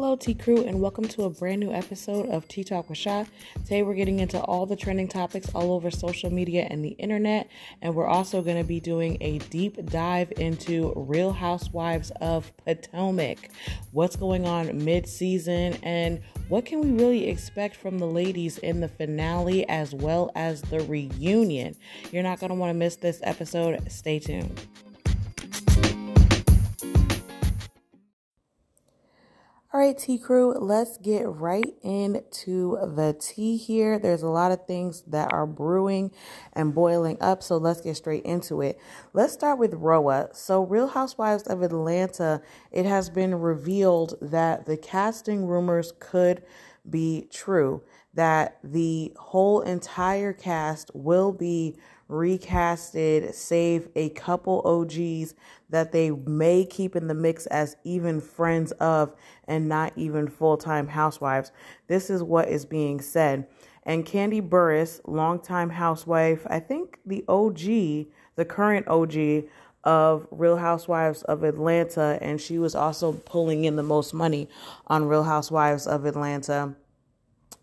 Hello, T Crew, and welcome to a brand new episode of Tea Talk with Sha. Today, we're getting into all the trending topics all over social media and the internet, and we're also going to be doing a deep dive into Real Housewives of Potomac. What's going on mid season, and what can we really expect from the ladies in the finale as well as the reunion? You're not going to want to miss this episode. Stay tuned. All right, Tea Crew, let's get right into the tea here. There's a lot of things that are brewing and boiling up, so let's get straight into it. Let's start with Roa. So, Real Housewives of Atlanta, it has been revealed that the casting rumors could be true, that the whole entire cast will be recasted, save a couple OGs that they may keep in the mix as even friends of and not even full time housewives. This is what is being said. And Kandi Burruss, longtime housewife, I think the OG, the current OG of Real Housewives of Atlanta, and she was also pulling in the most money on Real Housewives of Atlanta.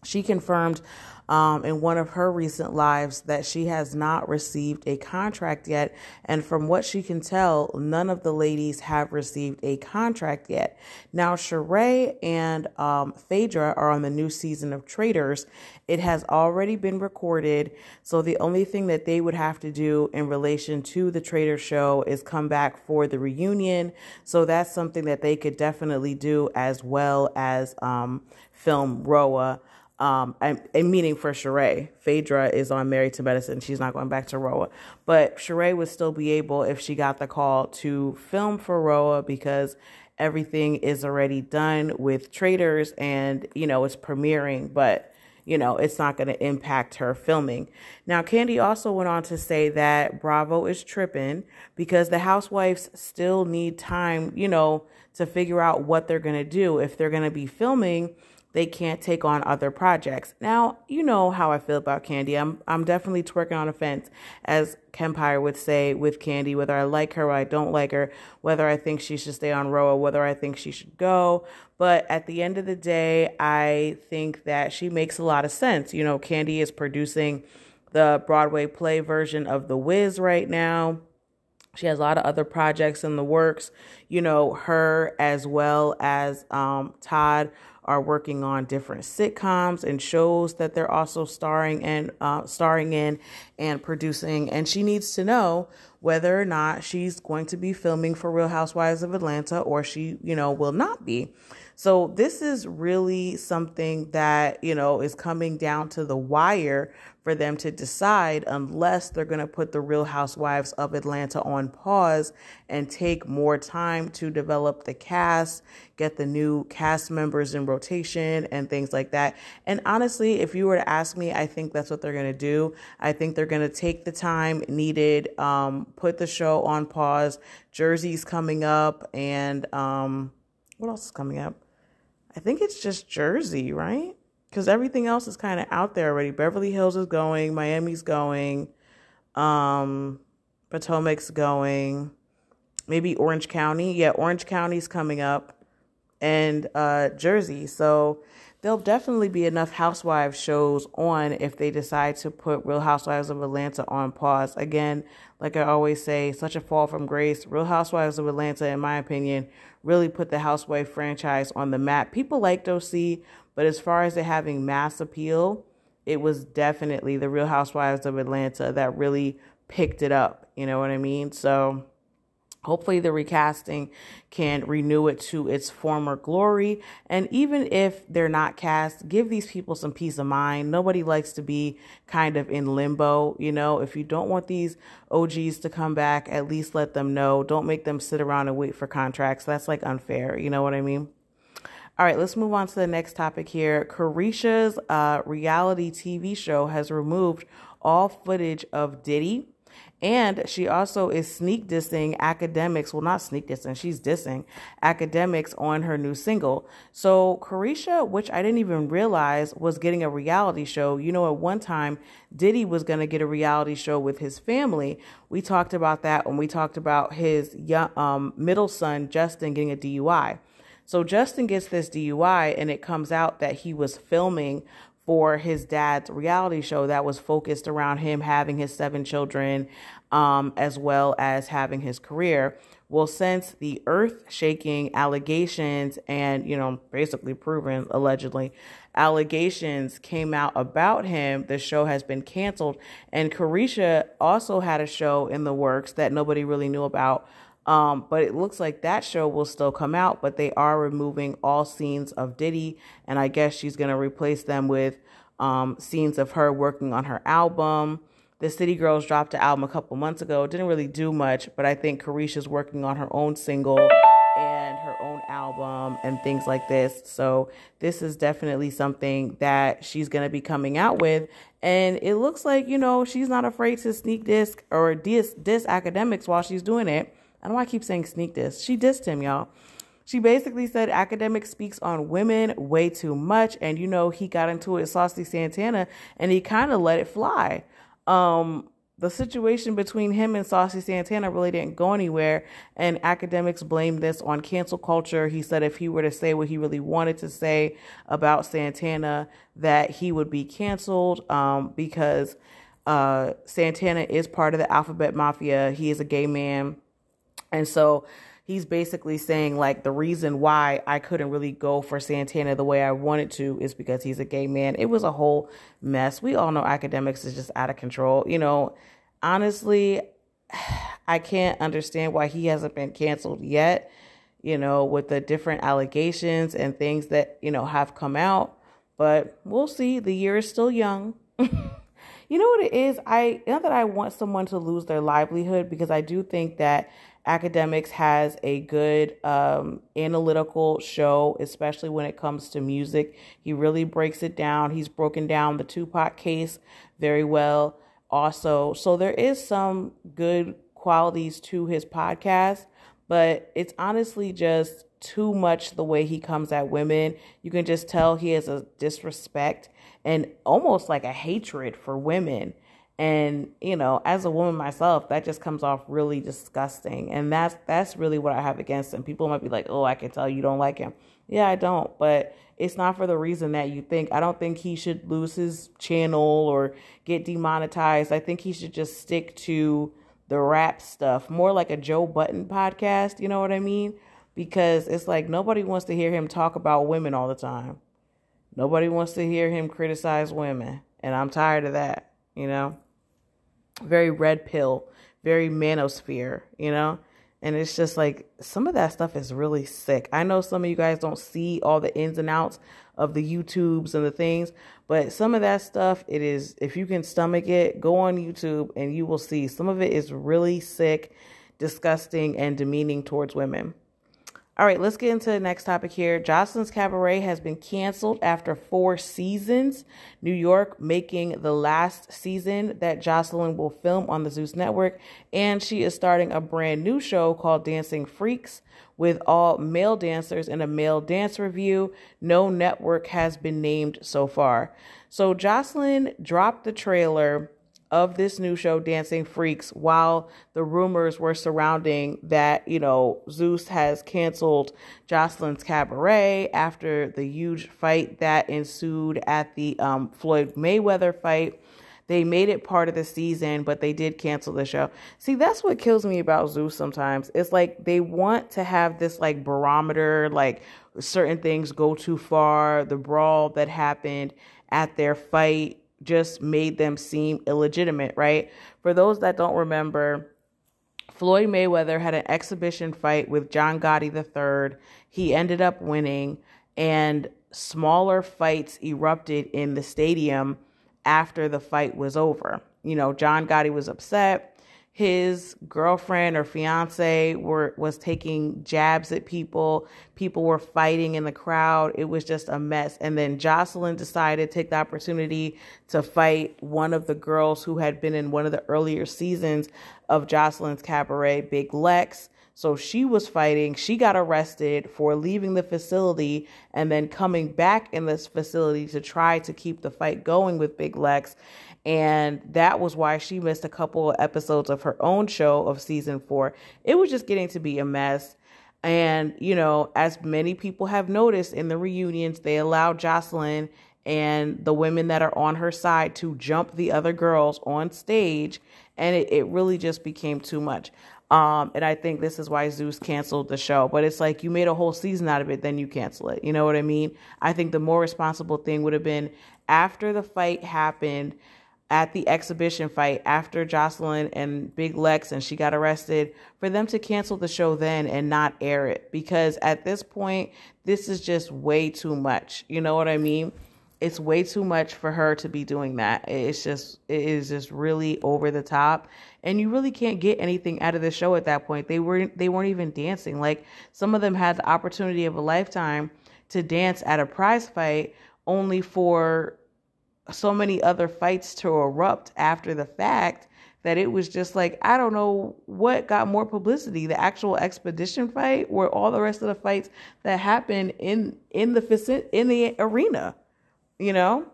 She confirmed um, in one of her recent lives that she has not received a contract yet. And from what she can tell, none of the ladies have received a contract yet. Now, Sheree and um, Phaedra are on the new season of Traitors. It has already been recorded. So the only thing that they would have to do in relation to the Traitor show is come back for the reunion. So that's something that they could definitely do as well as um, film Roa. Um, and, and meaning for Sheree, Phaedra is on Married to Medicine. She's not going back to Roa, but Sheree would still be able, if she got the call, to film for Roa because everything is already done with Traitors and you know it's premiering, but you know it's not going to impact her filming. Now, Kandi also went on to say that Bravo is tripping because the housewives still need time, you know, to figure out what they're going to do if they're going to be filming they can't take on other projects. Now, you know how I feel about Kandi. I'm I'm definitely twerking on a fence, as Kempire would say with Kandi, whether I like her or I don't like her, whether I think she should stay on Roa, whether I think she should go. But at the end of the day, I think that she makes a lot of sense. You know, Kandi is producing the Broadway play version of The Wiz right now. She has a lot of other projects in the works. You know, her as well as um, Todd are working on different sitcoms and shows that they're also starring and uh, starring in and producing. And she needs to know whether or not she's going to be filming for Real Housewives of Atlanta or she, you know, will not be. So this is really something that, you know, is coming down to the wire for them to decide unless they're going to put the Real Housewives of Atlanta on pause and take more time to develop the cast, get the new cast members in rotation and things like that. And honestly, if you were to ask me, I think that's what they're going to do. I think they're going to take the time needed, um, put the show on pause. Jersey's coming up and um, what else is coming up? I think it's just Jersey, right? because everything else is kind of out there already. Beverly Hills is going, Miami's going, um, Potomac's going, maybe Orange County. Yeah, Orange County's coming up, and uh, Jersey. So there'll definitely be enough Housewives shows on if they decide to put Real Housewives of Atlanta on pause. Again, like I always say, such a fall from grace. Real Housewives of Atlanta, in my opinion, really put the Housewife franchise on the map. People liked OC, but as far as it having mass appeal, it was definitely the Real Housewives of Atlanta that really picked it up. You know what I mean? So hopefully the recasting can renew it to its former glory. And even if they're not cast, give these people some peace of mind. Nobody likes to be kind of in limbo. You know, if you don't want these OGs to come back, at least let them know. Don't make them sit around and wait for contracts. That's like unfair. You know what I mean? All right, let's move on to the next topic here. Caresha's uh, reality TV show has removed all footage of Diddy. And she also is sneak dissing Akademiks. Well, not sneak dissing, she's dissing Akademiks on her new single. So, Caresha, which I didn't even realize was getting a reality show, you know, at one time, Diddy was going to get a reality show with his family. We talked about that when we talked about his young, um, middle son, Justin, getting a DUI. So Justin gets this DUI, and it comes out that he was filming for his dad's reality show that was focused around him having his seven children, um, as well as having his career. Well, since the earth shaking allegations and, you know, basically proven allegedly allegations came out about him, the show has been canceled. And Caresha also had a show in the works that nobody really knew about. Um, but it looks like that show will still come out, but they are removing all scenes of Diddy. And I guess she's going to replace them with um, scenes of her working on her album. The City Girls dropped an album a couple months ago. Didn't really do much, but I think Caresha's working on her own single and her own album and things like this. So this is definitely something that she's going to be coming out with. And it looks like, you know, she's not afraid to sneak disc or diss, diss Akademiks while she's doing it. I don't know why I keep saying sneak diss. She dissed him, y'all. She basically said Akademiks speaks on women way too much. And, you know, he got into it Saucy Santana and he kind of let it fly. Um, the situation between him and Saucy Santana really didn't go anywhere, and Akademiks blame this on cancel culture. He said if he were to say what he really wanted to say about Santana, that he would be canceled um, because uh, Santana is part of the Alphabet Mafia. He is a gay man, and so he's basically saying like the reason why I couldn't really go for Santana the way I wanted to is because he's a gay man. It was a whole mess. We all know Akademiks is just out of control. You know, honestly, I can't understand why he hasn't been canceled yet, you know, with the different allegations and things that, you know, have come out. But we'll see. The year is still young. you know what it is? I not that I want someone to lose their livelihood because I do think that Akademiks has a good um, analytical show, especially when it comes to music. He really breaks it down. He's broken down the Tupac case very well, also. So there is some good qualities to his podcast, but it's honestly just too much the way he comes at women. You can just tell he has a disrespect and almost like a hatred for women. And, you know, as a woman myself, that just comes off really disgusting. And that's that's really what I have against him. People might be like, "Oh, I can tell you don't like him." Yeah, I don't, but it's not for the reason that you think. I don't think he should lose his channel or get demonetized. I think he should just stick to the rap stuff, more like a Joe Budden podcast, you know what I mean? Because it's like nobody wants to hear him talk about women all the time. Nobody wants to hear him criticize women, and I'm tired of that, you know? Very red pill, very manosphere, you know? And it's just like some of that stuff is really sick. I know some of you guys don't see all the ins and outs of the YouTubes and the things, but some of that stuff, it is, if you can stomach it, go on YouTube and you will see some of it is really sick, disgusting, and demeaning towards women. All right, let's get into the next topic here. Joseline's Cabaret has been canceled after four seasons. New York making the last season that Joseline will film on the Zeus Network. And she is starting a brand new show called Dancing Freaks with all male dancers in a male dance review. No network has been named so far. So Joseline dropped the trailer of this new show, Dancing Freaks, while the rumors were surrounding that, you know, Zeus has canceled Joseline's Cabaret after the huge fight that ensued at the um, Floyd Mayweather fight. They made it part of the season, but they did cancel the show. See, that's what kills me about Zeus sometimes. It's like they want to have this like barometer, like certain things go too far. The brawl that happened at their fight just made them seem illegitimate, right? For those that don't remember, Floyd Mayweather had an exhibition fight with John Gotti III. He ended up winning, and smaller fights erupted in the stadium after the fight was over. You know, John Gotti was upset his girlfriend or fiance were was taking jabs at people people were fighting in the crowd it was just a mess and then Joseline decided to take the opportunity to fight one of the girls who had been in one of the earlier seasons of Joseline's cabaret big lex so she was fighting. She got arrested for leaving the facility and then coming back in this facility to try to keep the fight going with Big Lex. And that was why she missed a couple of episodes of her own show of season four. It was just getting to be a mess. And, you know, as many people have noticed in the reunions, they allow Joseline and the women that are on her side to jump the other girls on stage. And it, it really just became too much. Um, and I think this is why Zeus canceled the show. But it's like you made a whole season out of it, then you cancel it. You know what I mean? I think the more responsible thing would have been after the fight happened, at the exhibition fight after Joseline and Big Lex and she got arrested for them to cancel the show then and not air it because at this point this is just way too much. You know what I mean? It's way too much for her to be doing that. It's just it is just really over the top and you really can't get anything out of the show at that point. They weren't they weren't even dancing. Like some of them had the opportunity of a lifetime to dance at a prize fight only for so many other fights to erupt after the fact that it was just like I don't know what got more publicity the actual expedition fight or all the rest of the fights that happened in in the in the arena you know?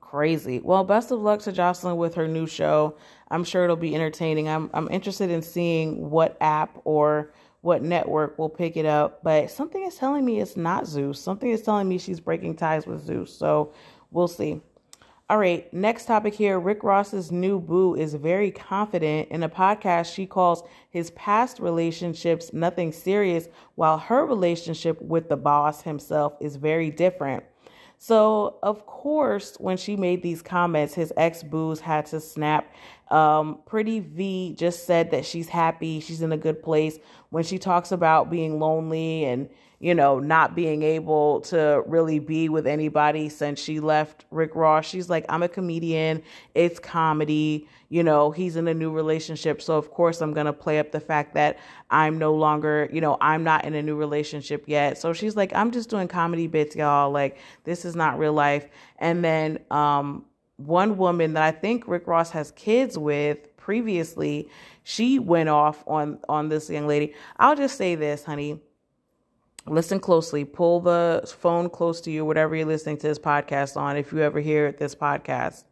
Crazy. Well best of luck to Joseline with her new show. I'm sure it'll be entertaining. I'm I'm interested in seeing what app or what network will pick it up but something is telling me it's not Zeus. Something is telling me she's breaking ties with Zeus so we'll see all right, next topic here. Rick Ross's new boo is very confident. In a podcast, she calls his past relationships nothing serious, while her relationship with the boss himself is very different. So, of course, when she made these comments, his ex boos had to snap. Um, Pretty V just said that she's happy, she's in a good place. When she talks about being lonely and you know, not being able to really be with anybody since she left Rick Ross. She's like, I'm a comedian. It's comedy. You know, he's in a new relationship. So, of course, I'm going to play up the fact that I'm no longer, you know, I'm not in a new relationship yet. So she's like, I'm just doing comedy bits, y'all. Like, this is not real life. And then, um, one woman that I think Rick Ross has kids with previously, she went off on on this young lady. I'll just say this, honey listen closely. Pull the phone close to you, whatever you're listening to this podcast on, if you ever hear this podcast.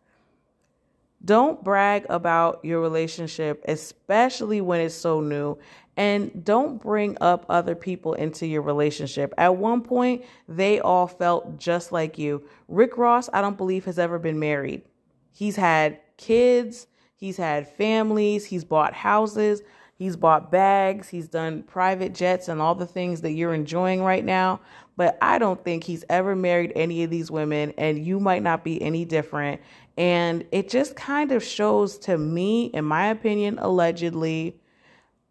Don't brag about your relationship, especially when it's so new. And don't bring up other people into your relationship. At one point, they all felt just like you. Rick Ross, I don't believe, has ever been married. He's had kids, he's had families, he's bought houses. He's bought bags, he's done private jets and all the things that you're enjoying right now. But I don't think he's ever married any of these women, and you might not be any different. And it just kind of shows to me, in my opinion, allegedly,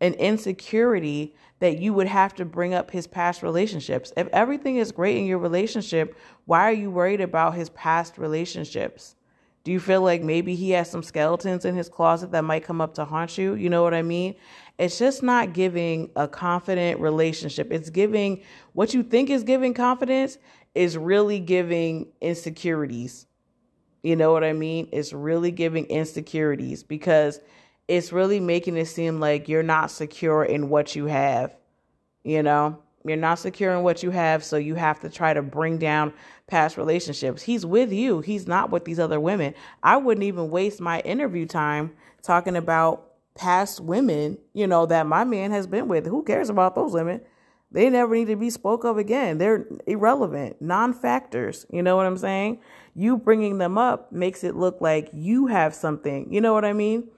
an insecurity that you would have to bring up his past relationships. If everything is great in your relationship, why are you worried about his past relationships? Do you feel like maybe he has some skeletons in his closet that might come up to haunt you? You know what I mean? It's just not giving a confident relationship. It's giving what you think is giving confidence is really giving insecurities. You know what I mean? It's really giving insecurities because it's really making it seem like you're not secure in what you have. You know? You're not secure in what you have, so you have to try to bring down past relationships. He's with you, he's not with these other women. I wouldn't even waste my interview time talking about past women, you know, that my man has been with. Who cares about those women? They never need to be spoke of again. They're irrelevant, non factors. You know what I'm saying? You bringing them up makes it look like you have something. You know what I mean?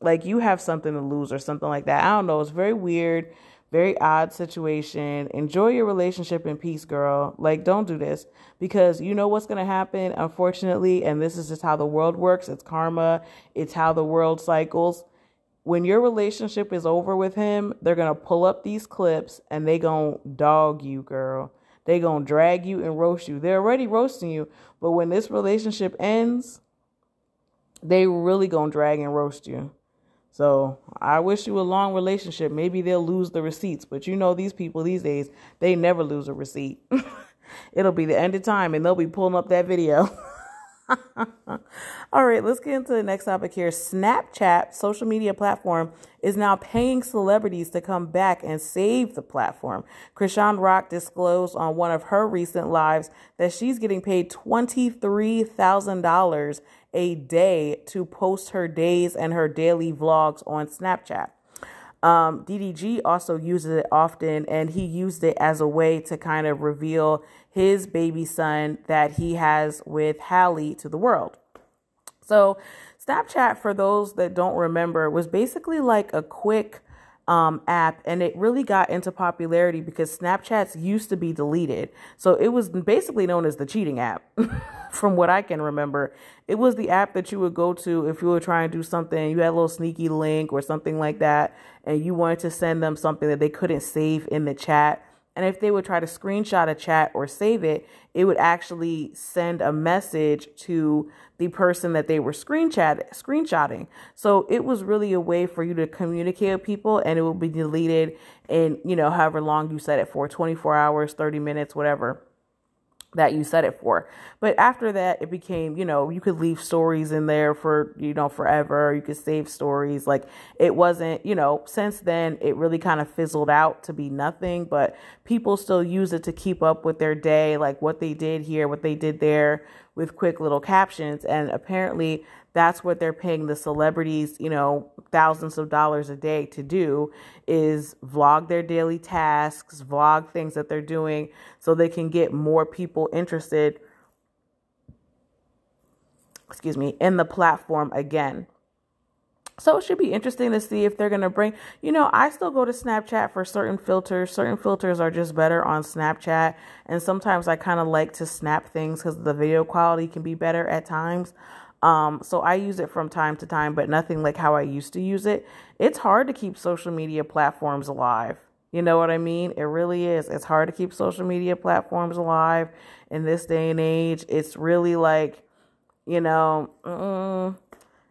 Like you have something to lose or something like that. I don't know. It's very weird very odd situation. Enjoy your relationship in peace, girl. Like, don't do this because you know what's going to happen, unfortunately. And this is just how the world works it's karma, it's how the world cycles. When your relationship is over with him, they're going to pull up these clips and they going to dog you, girl. They going to drag you and roast you. They're already roasting you. But when this relationship ends, they really going to drag and roast you. So I wish you a long relationship. Maybe they'll lose the receipts, but you know these people these days, they never lose a receipt. It'll be the end of time and they'll be pulling up that video. All right, let's get into the next topic here. Snapchat, social media platform, is now paying celebrities to come back and save the platform. Chrisean Rock disclosed on one of her recent lives that she's getting paid $23,000 a day to post her days and her daily vlogs on Snapchat. Um, DDG also uses it often, and he used it as a way to kind of reveal his baby son that he has with Halle to the world. So, Snapchat, for those that don't remember, was basically like a quick um, app, and it really got into popularity because Snapchats used to be deleted. So it was basically known as the cheating app, from what I can remember. It was the app that you would go to if you were trying to do something, you had a little sneaky link or something like that, and you wanted to send them something that they couldn't save in the chat. And if they would try to screenshot a chat or save it, it would actually send a message to the person that they were screenshot screenshotting. So it was really a way for you to communicate with people and it will be deleted in, you know, however long you set it for, 24 hours, 30 minutes, whatever that you set it for. But after that, it became, you know, you could leave stories in there for, you know, forever. You could save stories. Like it wasn't, you know, since then, it really kind of fizzled out to be nothing, but people still use it to keep up with their day, like what they did here, what they did there with quick little captions. And apparently, that's what they're paying the celebrities, you know, thousands of dollars a day to do is vlog their daily tasks, vlog things that they're doing so they can get more people interested excuse me, in the platform again. So it should be interesting to see if they're going to bring, you know, I still go to Snapchat for certain filters. Certain filters are just better on Snapchat. And sometimes I kind of like to snap things because the video quality can be better at times. Um, so I use it from time to time, but nothing like how I used to use it. It's hard to keep social media platforms alive. You know what I mean? It really is. It's hard to keep social media platforms alive in this day and age. It's really like, you know, mm,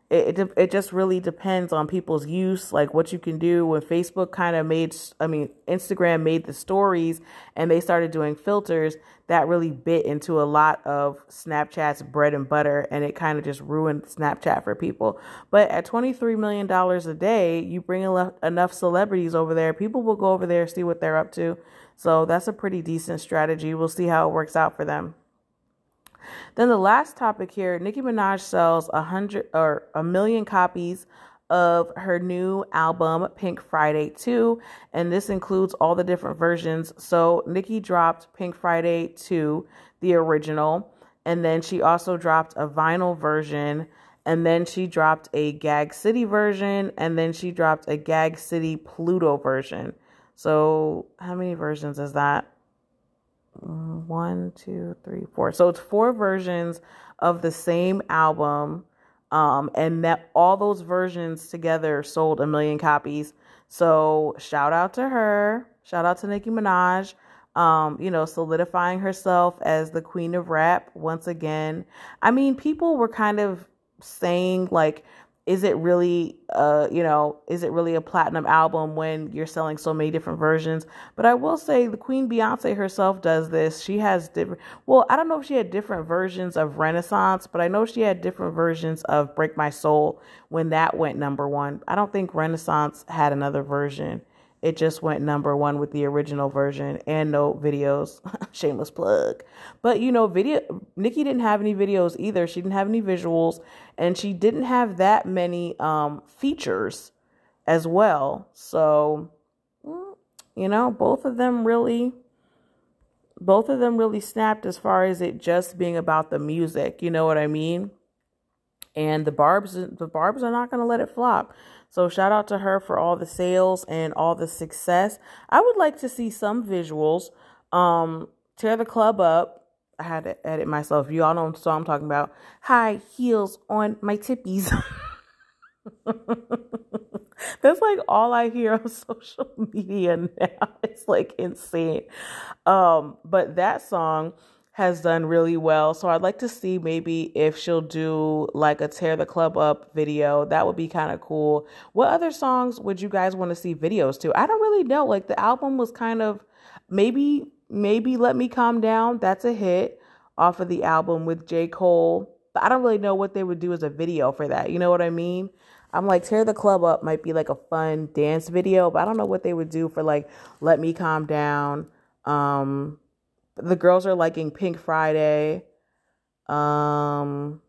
it, it, it just really depends on people's use, like what you can do. When Facebook kind of made, I mean, Instagram made the stories and they started doing filters, that really bit into a lot of Snapchat's bread and butter, and it kind of just ruined Snapchat for people. But at $23 million a day, you bring enough celebrities over there, people will go over there, see what they're up to. So that's a pretty decent strategy. We'll see how it works out for them. Then the last topic here, Nicki Minaj sells a hundred or a million copies of her new album Pink Friday 2 and this includes all the different versions. So Nicki dropped Pink Friday 2, the original, and then she also dropped a vinyl version and then she dropped a Gag City version and then she dropped a Gag City Pluto version. So how many versions is that? One, two, three, four. So it's four versions of the same album. Um, and that all those versions together sold a million copies. So shout out to her. Shout out to Nicki Minaj. Um, you know, solidifying herself as the queen of rap once again. I mean, people were kind of saying like is it really uh you know is it really a platinum album when you're selling so many different versions? But i will say the queen beyonce herself does this. She has different well i don't know if she had different versions of renaissance but i know she had different versions of break my soul when that went number one. I don't think renaissance had another version it just went number one with the original version and no videos. Shameless plug. But you know, video Nicki didn't have any videos either. She didn't have any visuals and she didn't have that many um, features as well. So, mm, you know, both of them really both of them really snapped as far as it just being about the music, you know what I mean? And the barbs the barbs are not going to let it flop. So shout out to her for all the sales and all the success. I would like to see some visuals. Um, tear the club up. I had to edit myself. You all know what I'm talking about. High heels on my tippies. That's like all I hear on social media now. It's like insane. Um, but that song has done really well. So I'd like to see maybe if she'll do like a tear the club up video. That would be kind of cool. What other songs would you guys want to see videos to? I don't really know. Like the album was kind of maybe maybe let me calm down. That's a hit off of the album with J. Cole. But I don't really know what they would do as a video for that. You know what I mean? I'm like, tear the club up might be like a fun dance video, but I don't know what they would do for like let me calm down. Um, the girls are liking Pink Friday. Um,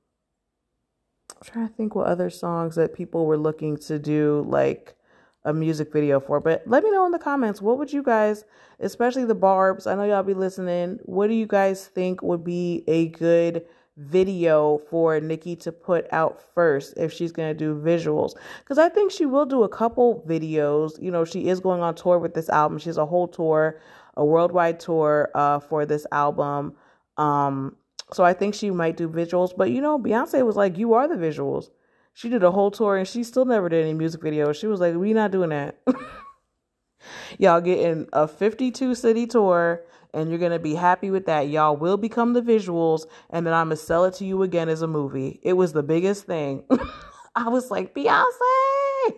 I'm trying to think what other songs that people were looking to do like a music video for. But let me know in the comments what would you guys, especially the Barbs, I know y'all be listening. What do you guys think would be a good video for Nicki to put out first if she's going to do visuals? Because I think she will do a couple videos. You know, she is going on tour with this album. She has a whole tour, a worldwide tour uh, for this album. Um, so I think she might do visuals. But you know, Beyonce was like, "You are the visuals." She did a whole tour and she still never did any music videos. She was like, "We not doing that." Y'all getting a 52 city tour and you're going to be happy with that. Y'all will become the visuals and then I'm going to sell it to you again as a movie. It was the biggest thing. I was like, Beyonce!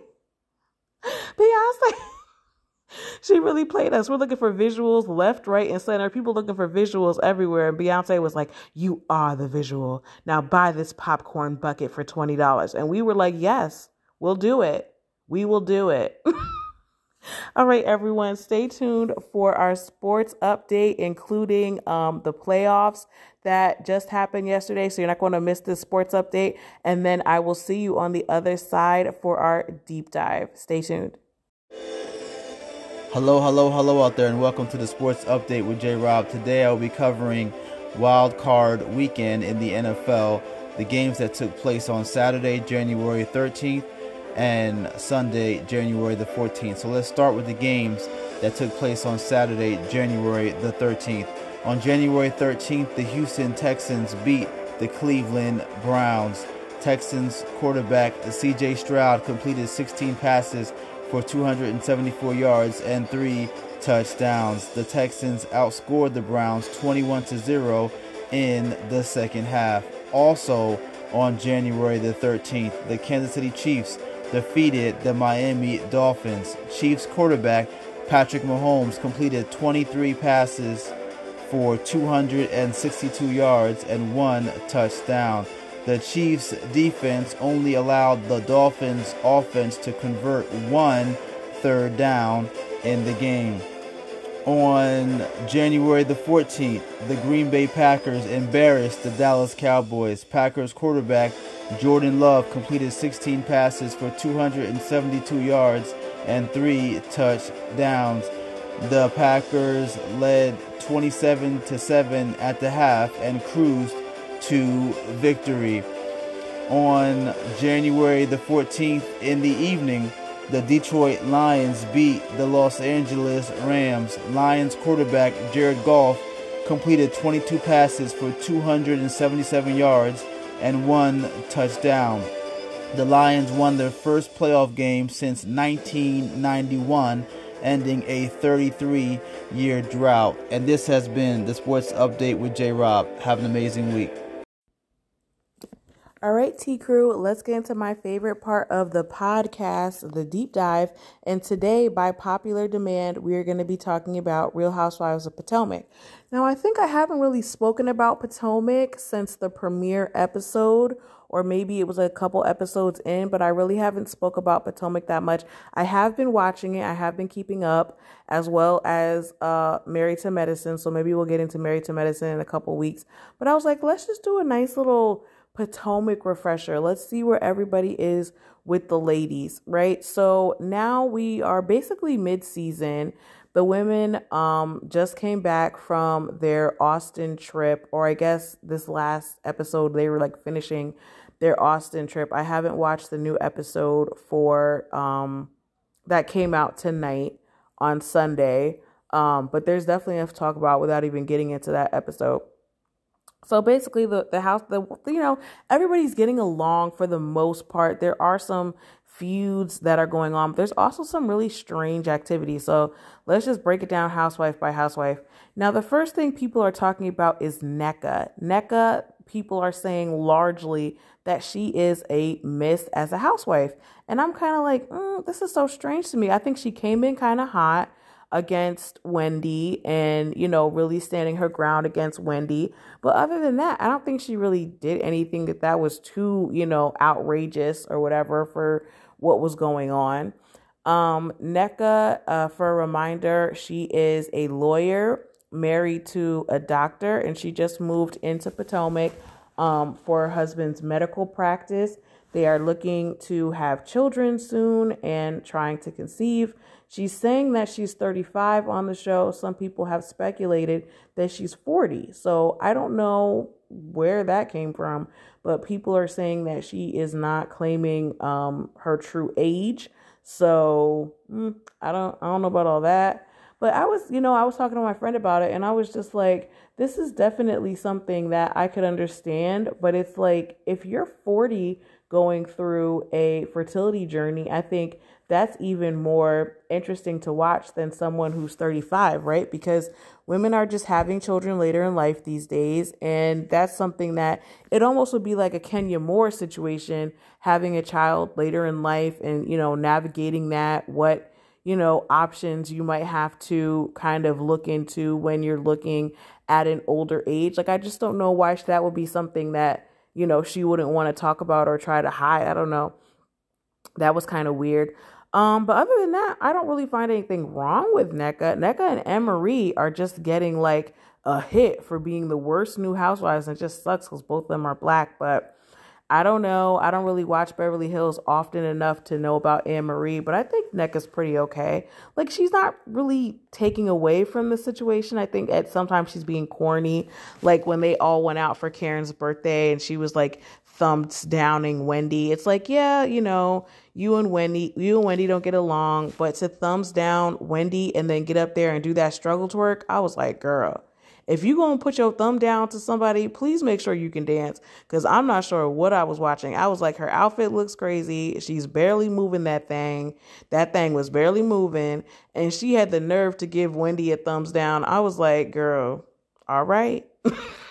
Beyonce! she really played us. We're looking for visuals left, right, and center. People looking for visuals everywhere. And Beyonce was like, You are the visual. Now buy this popcorn bucket for $20. And we were like, Yes, we'll do it. We will do it. All right, everyone, stay tuned for our sports update, including um, the playoffs that just happened yesterday. So you're not going to miss this sports update. And then I will see you on the other side for our deep dive. Stay tuned. Hello, hello, hello out there, and welcome to the Sports Update with J Rob. Today I'll be covering Wild Card Weekend in the NFL, the games that took place on Saturday, January 13th, and Sunday, January the 14th. So let's start with the games that took place on Saturday, January the 13th. On January 13th, the Houston Texans beat the Cleveland Browns. Texans quarterback CJ Stroud completed 16 passes for 274 yards and three touchdowns. The Texans outscored the Browns 21 to 0 in the second half. Also on January the 13th, the Kansas City Chiefs defeated the Miami Dolphins. Chiefs quarterback Patrick Mahomes completed 23 passes for 262 yards and one touchdown. The Chiefs' defense only allowed the Dolphins' offense to convert one third down in the game. On January the 14th, the Green Bay Packers embarrassed the Dallas Cowboys. Packers quarterback Jordan Love completed 16 passes for 272 yards and three touchdowns. The Packers led 27 to 7 at the half and cruised to victory. On January the 14th in the evening, the Detroit Lions beat the Los Angeles Rams. Lions quarterback Jared Goff completed 22 passes for 277 yards and one touchdown. The Lions won their first playoff game since 1991, ending a 33 year drought. And this has been the Sports Update with J Rob. Have an amazing week. All right, T Crew, let's get into my favorite part of the podcast, the deep dive. And today, by popular demand, we are going to be talking about Real Housewives of Potomac. Now, I think I haven't really spoken about Potomac since the premiere episode, or maybe it was a couple episodes in, but I really haven't spoke about Potomac that much. I have been watching it, I have been keeping up, as well as uh, Married to Medicine. So maybe we'll get into Married to Medicine in a couple weeks. But I was like, let's just do a nice little Potomac refresher. Let's see where everybody is with the ladies, right? So now we are basically mid season. The women um, just came back from their Austin trip, or I guess this last episode, they were like finishing their Austin trip. I haven't watched the new episode for um, that came out tonight on Sunday, um, but there's definitely enough to talk about without even getting into that episode. So basically, the the house, the you know, everybody's getting along for the most part. There are some feuds that are going on. But there's also some really strange activity So let's just break it down housewife by housewife. Now, the first thing people are talking about is Nneka. Nneka, people are saying largely that she is a miss as a housewife. And I'm kind of like, mm, this is so strange to me. I think she came in kind of hot against Wendy and, you know, really standing her ground against Wendy. But other than that, I don't think she really did anything that that was too, you know, outrageous or whatever for what was going on. Um, Nneka, uh, for a reminder, she is a lawyer married to a doctor and she just moved into Potomac um, for her husband's medical practice. They are looking to have children soon and trying to conceive. She's saying that she's 35 on the show. Some people have speculated that she's 40. So I don't know where that came from, but people are saying that she is not claiming um, her true age. So mm, I don't I don't know about all that. But I was, you know, I was talking to my friend about it and I was just like, this is definitely something that I could understand, but it's like if you're 40 going through a fertility journey, I think that's even more interesting to watch than someone who's 35, right? Because women are just having children later in life these days. And that's something that it almost would be like a Kenya Moore situation, having a child later in life and, you know, navigating that, what, you know, options you might have to kind of look into when you're looking at an older age. Like, I just don't know why that would be something that, you know, she wouldn't want to talk about or try to hide. I don't know. That was kind of weird. Um, but other than that, I don't really find anything wrong with Nneka. Nneka and Amerie are just getting like a hit for being the worst new housewives. And it just sucks because both of them are black. But I don't know. I don't really watch Beverly Hills often enough to know about Amerie, but I think Nneka's pretty okay. Like she's not really taking away from the situation. I think at sometimes she's being corny. Like when they all went out for Karen's birthday and she was like thumbs downing Wendy. It's like, yeah, you know, you and Wendy, you and Wendy don't get along, but to thumbs down Wendy and then get up there and do that struggle twerk, I was like, girl if you gonna put your thumb down to somebody, please make sure you can dance. Cause I'm not sure what I was watching. I was like, her outfit looks crazy. She's barely moving that thing. That thing was barely moving. And she had the nerve to give Wendy a thumbs down. I was like, girl, all right.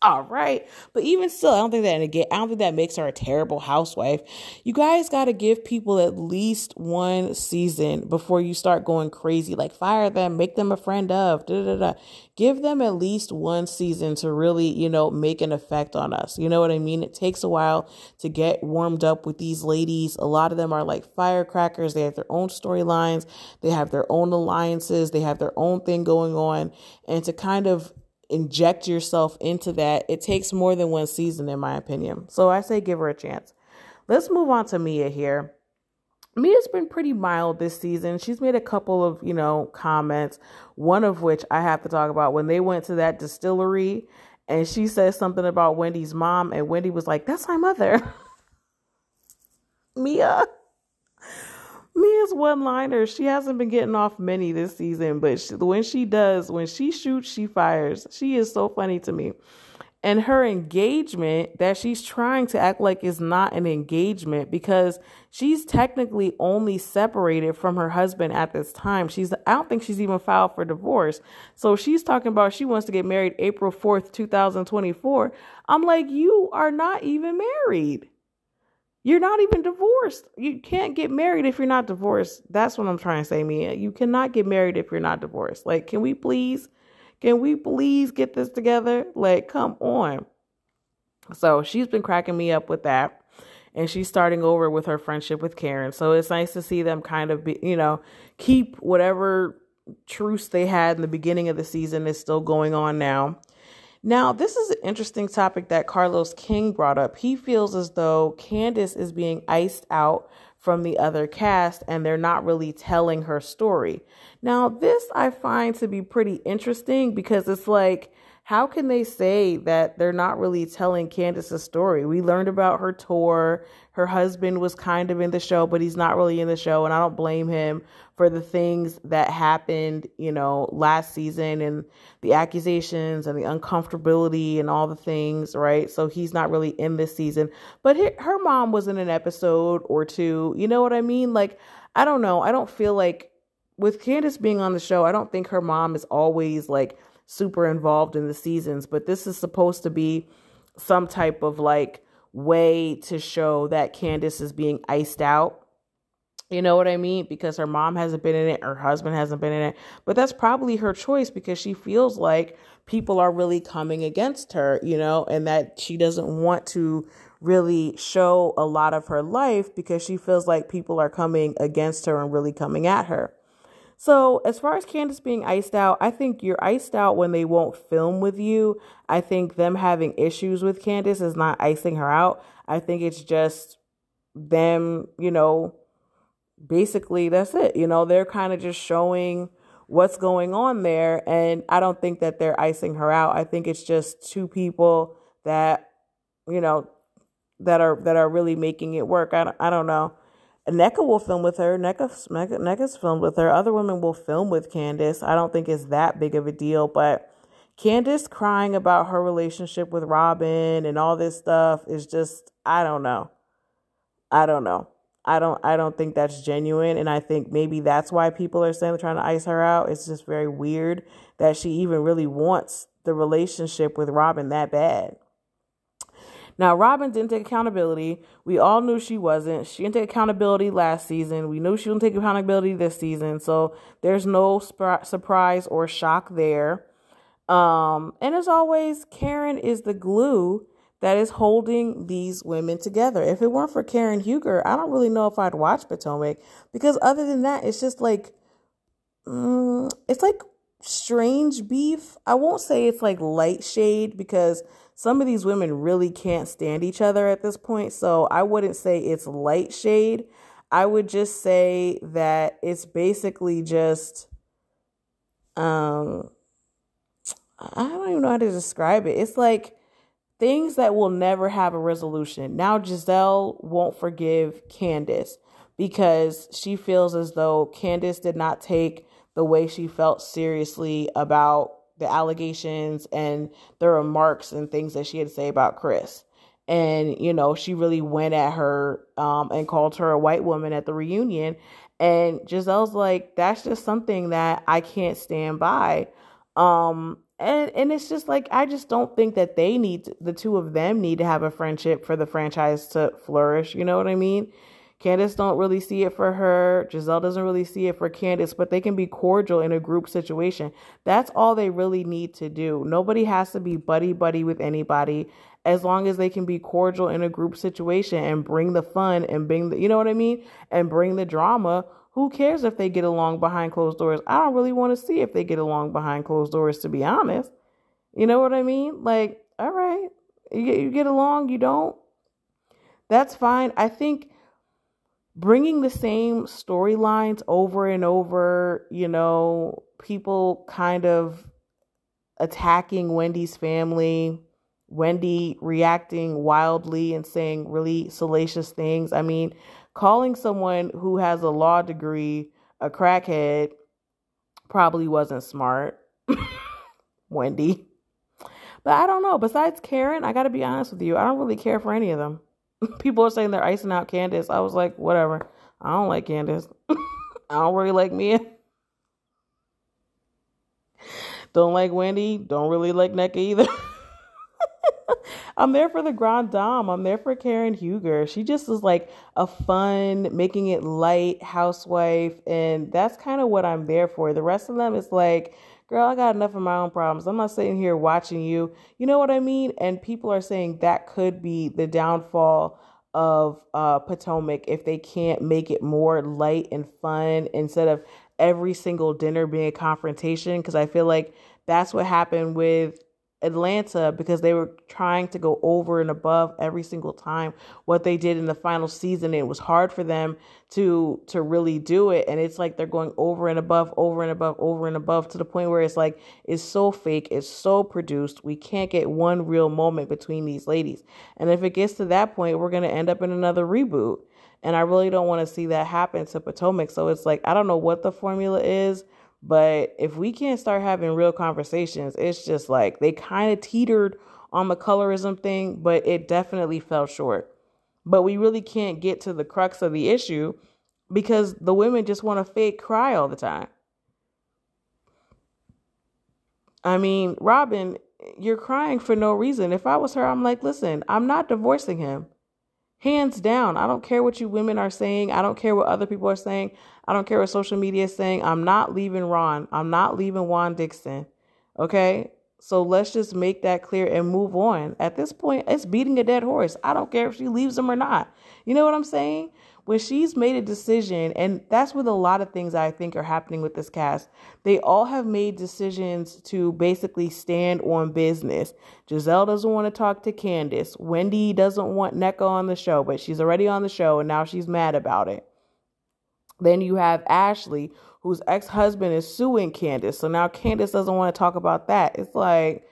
all right. But even still, I don't think that I don't think that makes her a terrible housewife. You guys got to give people at least one season before you start going crazy. Like fire them, make them a friend of. Da, da, da. Give them at least one season to really, you know, make an effect on us. You know what I mean? It takes a while to get warmed up with these ladies. A lot of them are like firecrackers. They have their own storylines. They have their own alliances. They have their own thing going on. And to kind of inject yourself into that, it takes more than one season, in my opinion. So I say give her a chance. Let's move on to Mia here. Mia's been pretty mild this season. She's made a couple of, you know, comments, one of which I have to talk about when they went to that distillery and she says something about Wendy's mom and Wendy was like, "That's my mother." Mia Mia's one liner, she hasn't been getting off many this season, but she, when she does, when she shoots, she fires. She is so funny to me. And her engagement that she's trying to act like is not an engagement because she's technically only separated from her husband at this time. She's I don't think she's even filed for divorce. So she's talking about she wants to get married April 4th, 2024. I'm like, you are not even married. You're not even divorced. You can't get married if you're not divorced. That's what I'm trying to say, Mia. You cannot get married if you're not divorced. Like, can we please, can we please get this together? Like, come on. So she's been cracking me up with that. And she's starting over with her friendship with Karen. So it's nice to see them kind of be, you know, keep whatever truce they had in the beginning of the season is still going on now. Now, this is an interesting topic that Carlos King brought up. He feels as though Candiace is being iced out from the other cast and they're not really telling her story. Now, this I find to be pretty interesting because it's like, how can they say that they're not really telling Candiace's story? We learned about her tour. Her husband was kind of in the show, but he's not really in the show. And I don't blame him for the things that happened, you know, last season and the accusations and the uncomfortability and all the things, right? So he's not really in this season. But her mom was in an episode or two. You know what I mean? Like, I don't know. I don't feel like with Candiace being on the show, I don't think her mom is always like super involved in the seasons, but this is supposed to be some type of like way to show that Candiace is being iced out. You know what I mean? Because her mom hasn't been in it, her husband hasn't been in it. But that's probably her choice because she feels like people are really coming against her, you know, and that she doesn't want to really show a lot of her life because she feels like people are coming against her and really coming at her. So, as far as Candiace being iced out, I think you're iced out when they won't film with you. I think them having issues with Candiace is not icing her out. I think it's just them, you know, basically that's it. You know, they're kind of just showing what's going on there. And I don't think that they're icing her out. I think it's just two people that, you know, that are that are really making it work. I don't, I don't know. Nneka will film with her. Nneka, Nneka's filmed with her. Other women will film with Candiace. I don't think it's that big of a deal, but Candiace crying about her relationship with Robyn and all this stuff is just I don't know. I don't know. I don't I don't think that's genuine and I think maybe that's why people are saying they're trying to ice her out. It's just very weird that she even really wants the relationship with Robyn that bad. Now, Robyn didn't take accountability. We all knew she wasn't. She didn't take accountability last season. We knew she wouldn't take accountability this season. So there's no sp- surprise or shock there. Um, and as always, Karen is the glue that is holding these women together. If it weren't for Karen Huger, I don't really know if I'd watch Potomac because other than that, it's just like, mm, it's like strange beef. I won't say it's like light shade because some of these women really can't stand each other at this point. So I wouldn't say it's light shade. I would just say that it's basically just um I don't even know how to describe it. It's like things that will never have a resolution. Now Gizelle won't forgive Candiace because she feels as though Candiace did not take the way she felt seriously about the allegations and the remarks and things that she had to say about Chris. And, you know, she really went at her um, and called her a white woman at the reunion. And Gizelle's like, that's just something that I can't stand by. Um, and and it's just like I just don't think that they need to, the two of them need to have a friendship for the franchise to flourish. You know what I mean? Candiace don't really see it for her. Gizelle doesn't really see it for Candiace, but they can be cordial in a group situation. That's all they really need to do. Nobody has to be buddy buddy with anybody as long as they can be cordial in a group situation and bring the fun and bring the, you know what I mean? And bring the drama. Who cares if they get along behind closed doors? I don't really want to see if they get along behind closed doors, to be honest. You know what I mean? Like, all right, you get, you get along, you don't. That's fine. I think bringing the same storylines over and over, you know, people kind of attacking Wendy's family, Wendy reacting wildly and saying really salacious things. I mean, calling someone who has a law degree a crackhead probably wasn't smart. Wendy. But I don't know. Besides Karen, I got to be honest with you, I don't really care for any of them. people are saying they're icing out Candiace. I was like, whatever. I don't like Candiace. I don't really like Mia. don't like Wendy. Don't really like Nneka either. I'm there for the Grand Dame. I'm there for Karen Huger. She just is like a fun, making it light housewife. And that's kind of what I'm there for. The rest of them is like, girl, I got enough of my own problems. I'm not sitting here watching you. You know what I mean? And people are saying that could be the downfall of uh, Potomac if they can't make it more light and fun instead of every single dinner being a confrontation. Because I feel like that's what happened with Atlanta because they were trying to go over and above every single time what they did in the final season. It was hard for them to to really do it and it's like they're going over and above over and above over and above to the point where it's like it's so fake, it's so produced. We can't get one real moment between these ladies. And if it gets to that point, we're going to end up in another reboot. And I really don't want to see that happen to Potomac. So it's like I don't know what the formula is but if we can't start having real conversations, it's just like they kind of teetered on the colorism thing, but it definitely fell short. But we really can't get to the crux of the issue because the women just want to fake cry all the time. I mean, Robyn, you're crying for no reason. If I was her, I'm like, listen, I'm not divorcing him. Hands down. I don't care what you women are saying. I don't care what other people are saying. I don't care what social media is saying. I'm not leaving Ron. I'm not leaving Juan Dixon. Okay? So let's just make that clear and move on. At this point, it's beating a dead horse. I don't care if she leaves him or not. You know what I'm saying? When she's made a decision, and that's with a lot of things I think are happening with this cast, they all have made decisions to basically stand on business. Gizelle doesn't want to talk to Candiace. Wendy doesn't want Nneka on the show, but she's already on the show and now she's mad about it. Then you have Ashley, whose ex husband is suing Candiace. So now Candiace doesn't want to talk about that. It's like,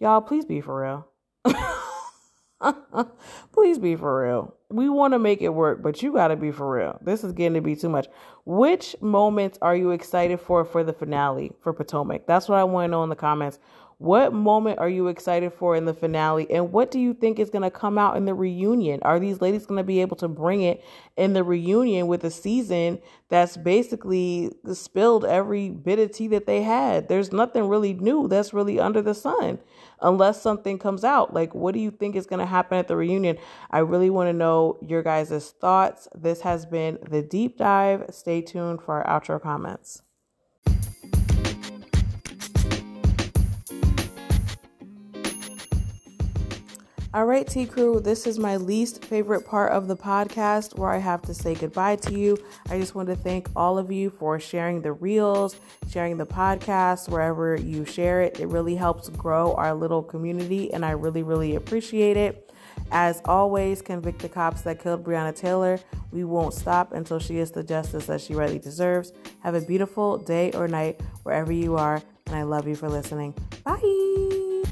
y'all, please be for real. Please be for real. We want to make it work, but you got to be for real. This is getting to be too much. Which moments are you excited for for the finale for Potomac? That's what I want to know in the comments. What moment are you excited for in the finale? And what do you think is going to come out in the reunion? Are these ladies going to be able to bring it in the reunion with a season that's basically spilled every bit of tea that they had? There's nothing really new that's really under the sun unless something comes out. Like, what do you think is going to happen at the reunion? I really want to know your guys' thoughts. This has been the deep dive. Stay tuned for our outro comments. All right, T Crew, this is my least favorite part of the podcast where I have to say goodbye to you. I just want to thank all of you for sharing the reels, sharing the podcast, wherever you share it. It really helps grow our little community, and I really, really appreciate it. As always, convict the cops that killed Breonna Taylor. We won't stop until she gets the justice that she rightly deserves. Have a beautiful day or night wherever you are, and I love you for listening. Bye.